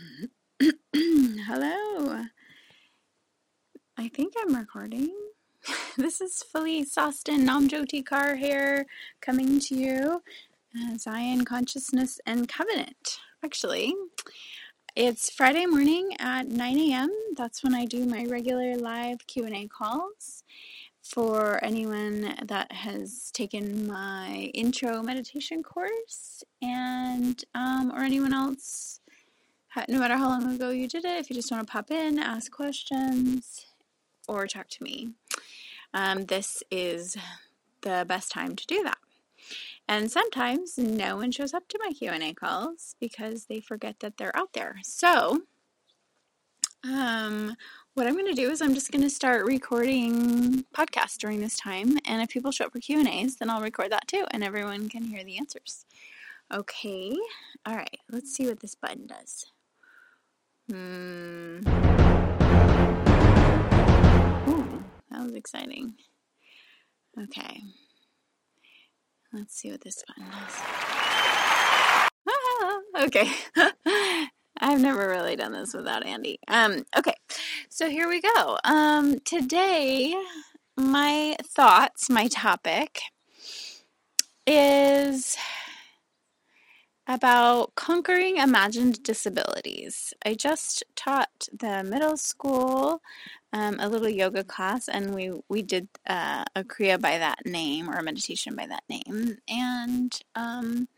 Hello. I think I'm recording. this is Felice Austin Namjoti Kaur here, coming to you, uh, Zion Consciousness and Covenant. Actually, it's Friday morning at 9 a.m. That's when I do my regular live Q&A calls. For anyone that has taken my intro meditation course, and um, or anyone else no matter how long ago you did it, if you just want to pop in, ask questions, or talk to me, um, this is the best time to do that. And sometimes no one shows up to my Q&A calls because they forget that they're out there. So, um, what I'm going to do is I'm just going to start recording podcasts during this time, and if people show up for Q&As, then I'll record that too, and everyone can hear the answers. Okay, all right, let's see what this button does. Hmm. Ooh, that was exciting. Okay. Let's see what this button does. Ah, okay. I've never really done this without Andy. Um, okay. So here we go. Um, today, my thoughts, my topic is about conquering imagined disabilities. I just taught the middle school um, a little yoga class, and we we did uh, a kriya by that name or a meditation by that name, and um,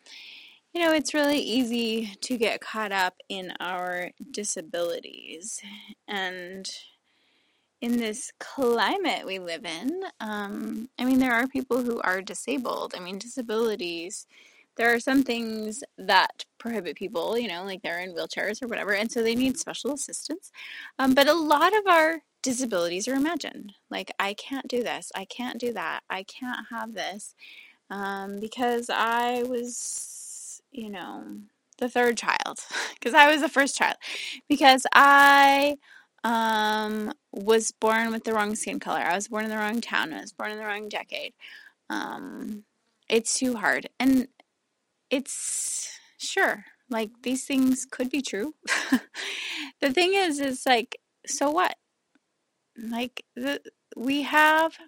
you know it's really easy to get caught up in our disabilities and in this climate we live in, um, I mean, there are people who are disabled. I mean, disabilities there are some things that prohibit people, you know, like they're in wheelchairs or whatever, and so they need special assistance. Um, but a lot of our disabilities are imagined. Like, I can't do this, I can't do that, I can't have this um, because I was, you know, the third child, because I was the first child, because I um, was born with the wrong skin color, I was born in the wrong town, I was born in the wrong decade. Um, it's too hard. And it's sure like these things could be true. The thing is is like so what? Like the we have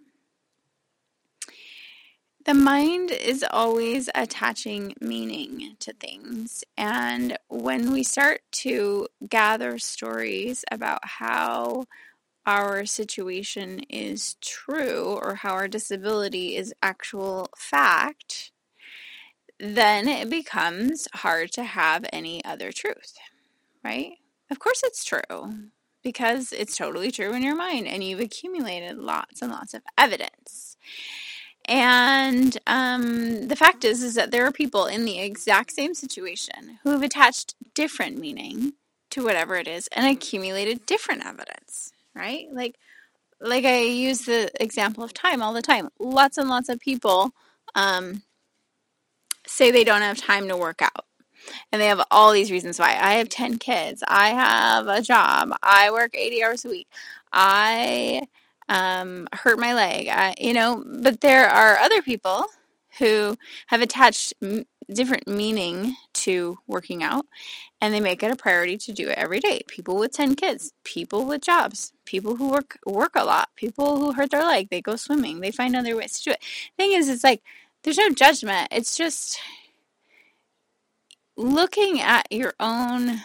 the mind is always attaching meaning to things and when we start to gather stories about how our situation is true or how our disability is actual fact then it becomes hard to have any other truth, right? Of course, it's true because it's totally true in your mind and you've accumulated lots and lots of evidence. And um, the fact is, is that there are people in the exact same situation who have attached different meaning to whatever it is and accumulated different evidence, right? Like, like I use the example of time all the time. Lots and lots of people um, say they don't have time to work out. And they have all these reasons why. I have 10 kids. I have a job. I work 80 hours a week. I um, hurt my leg. I, you know, but there are other people who have attached m- different meaning to working out and they make it a priority to do it every day. People with 10 kids, people with jobs, people who work work a lot, people who hurt their leg, they go swimming, they find other ways to do it. Thing is it's like there's no judgment. It's just looking at your own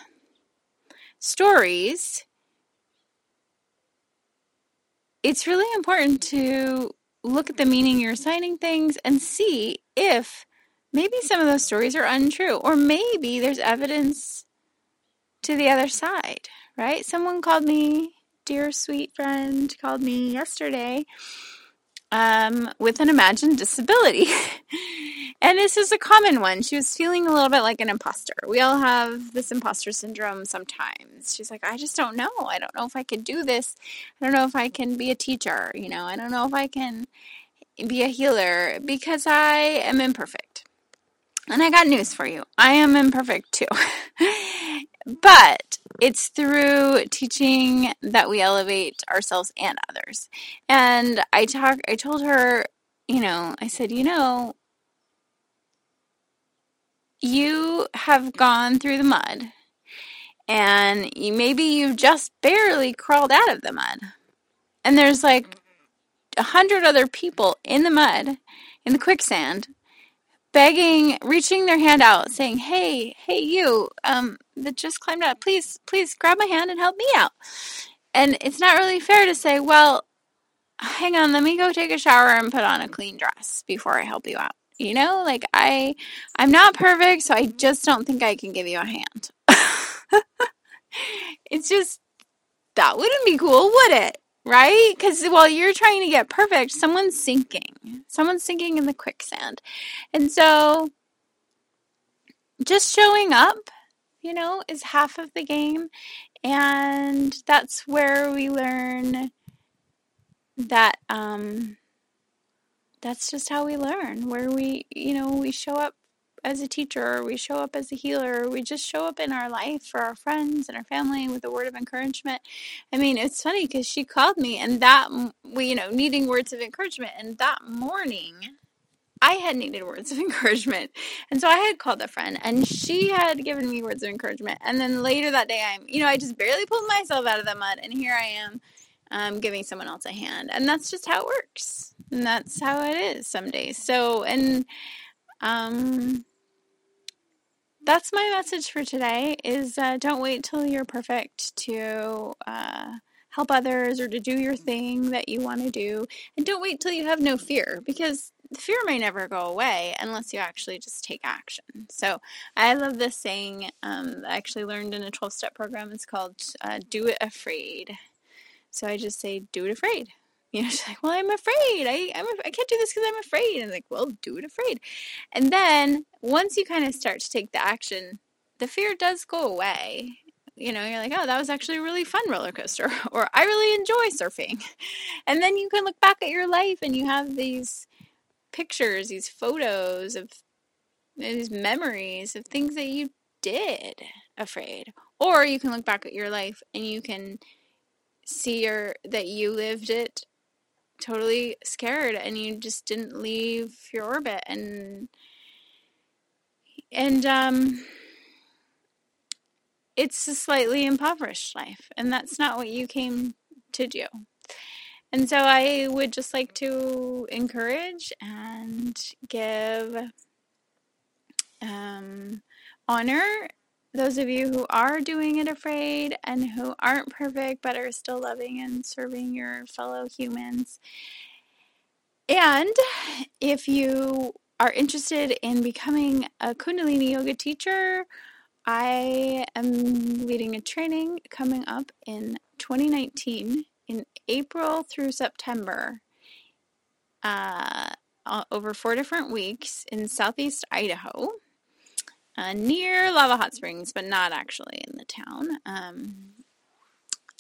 stories. It's really important to look at the meaning you're assigning things and see if maybe some of those stories are untrue or maybe there's evidence to the other side, right? Someone called me, dear sweet friend, called me yesterday um, with an imagined disability. and this is a common one. She was feeling a little bit like an imposter. We all have this imposter syndrome sometimes. She's like, I just don't know. I don't know if I can do this. I don't know if I can be a teacher. You know, I don't know if I can be a healer because I am imperfect. And I got news for you. I am imperfect too. but it's through teaching that we elevate ourselves and others. And I talk I told her, you know, I said, you know, you have gone through the mud and you, maybe you've just barely crawled out of the mud. And there's like a hundred other people in the mud, in the quicksand, begging, reaching their hand out, saying, "Hey, hey, you, um, that just climbed out, please, please grab my hand and help me out." And it's not really fair to say, "Well, hang on, let me go take a shower and put on a clean dress before I help you out." You know, like I, I'm not perfect, so I just don't think I can give you a hand. it's just that wouldn't be cool, would it? Right? Because while you're trying to get perfect, someone's sinking. Someone's sinking in the quicksand. And so just showing up, you know, is half of the game. And that's where we learn that um, that's just how we learn, where we, you know, we show up as a teacher, we show up as a healer, we just show up in our life for our friends and our family with a word of encouragement. I mean, it's funny because she called me, and that, we, you know, needing words of encouragement, and that morning, I had needed words of encouragement. And so I had called a friend and she had given me words of encouragement. And then later that day, I'm, you know, I just barely pulled myself out of the mud and here I am um, giving someone else a hand. And that's just how it works. And that's how it is some days. So, and, um, that's my message for today is uh, don't wait till you're perfect to uh, help others or to do your thing that you want to do and don't wait till you have no fear because the fear may never go away unless you actually just take action. So i love this saying um, i actually learned in a 12-step program it's called uh, do it afraid. So i just say do it afraid you know, she's like, well, I'm afraid. I I'm, I can't do this because I'm afraid. And like, well, do it afraid. And then once you kind of start to take the action, the fear does go away. You know, you're like, oh, that was actually a really fun roller coaster, or I really enjoy surfing. And then you can look back at your life and you have these pictures, these photos of these memories of things that you did afraid. Or you can look back at your life and you can see your that you lived it totally scared and you just didn't leave your orbit and and um it's a slightly impoverished life and that's not what you came to do. And so i would just like to encourage and give um, honor those of you who are doing it afraid and who aren't perfect but are still loving and serving your fellow humans. And if you are interested in becoming a Kundalini yoga teacher, I am leading a training coming up in 2019 in April through September. Uh, over four different weeks in southeast Idaho uh, near Lava Hot Springs, but not actually in the town. Um,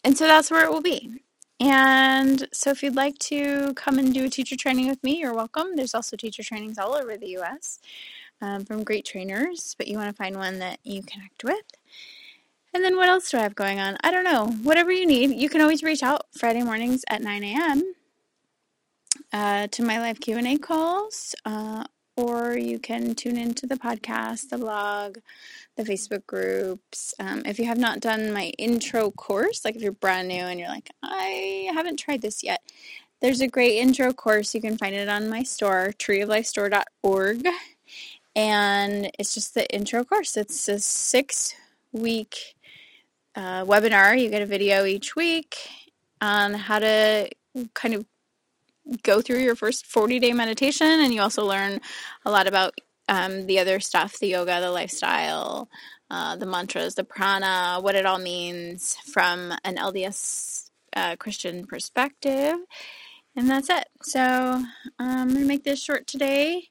and so that's where it will be. And so if you'd like to come and do a teacher training with me, you're welcome. There's also teacher trainings all over the US um, from great trainers, but you want to find one that you connect with. And then what else do I have going on? I don't know. Whatever you need, you can always reach out Friday mornings at 9 a.m. Uh, to my live Q&A calls uh, or you can tune into the podcast, the blog, the Facebook groups. Um, if you have not done my intro course, like if you're brand new and you're like, I haven't tried this yet, there's a great intro course. You can find it on my store, treeoflifestore.org. And it's just the intro course. It's a six week uh, webinar. You get a video each week on how to kind of go through your first 40 day meditation and you also learn a lot about um, the other stuff the yoga, the lifestyle, uh, the mantras, the prana, what it all means from an LDS uh, Christian perspective. And that's it. So um, I'm going to make this short today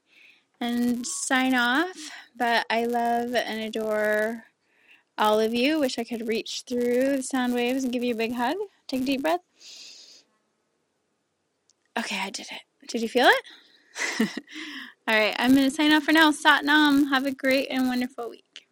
and sign off. But I love and adore all of you. Wish I could reach through the sound waves and give you a big hug. Take a deep breath. Okay, I did it. Did you feel it? All right, I'm going to sign off for now. Sat Nam. Have a great and wonderful week.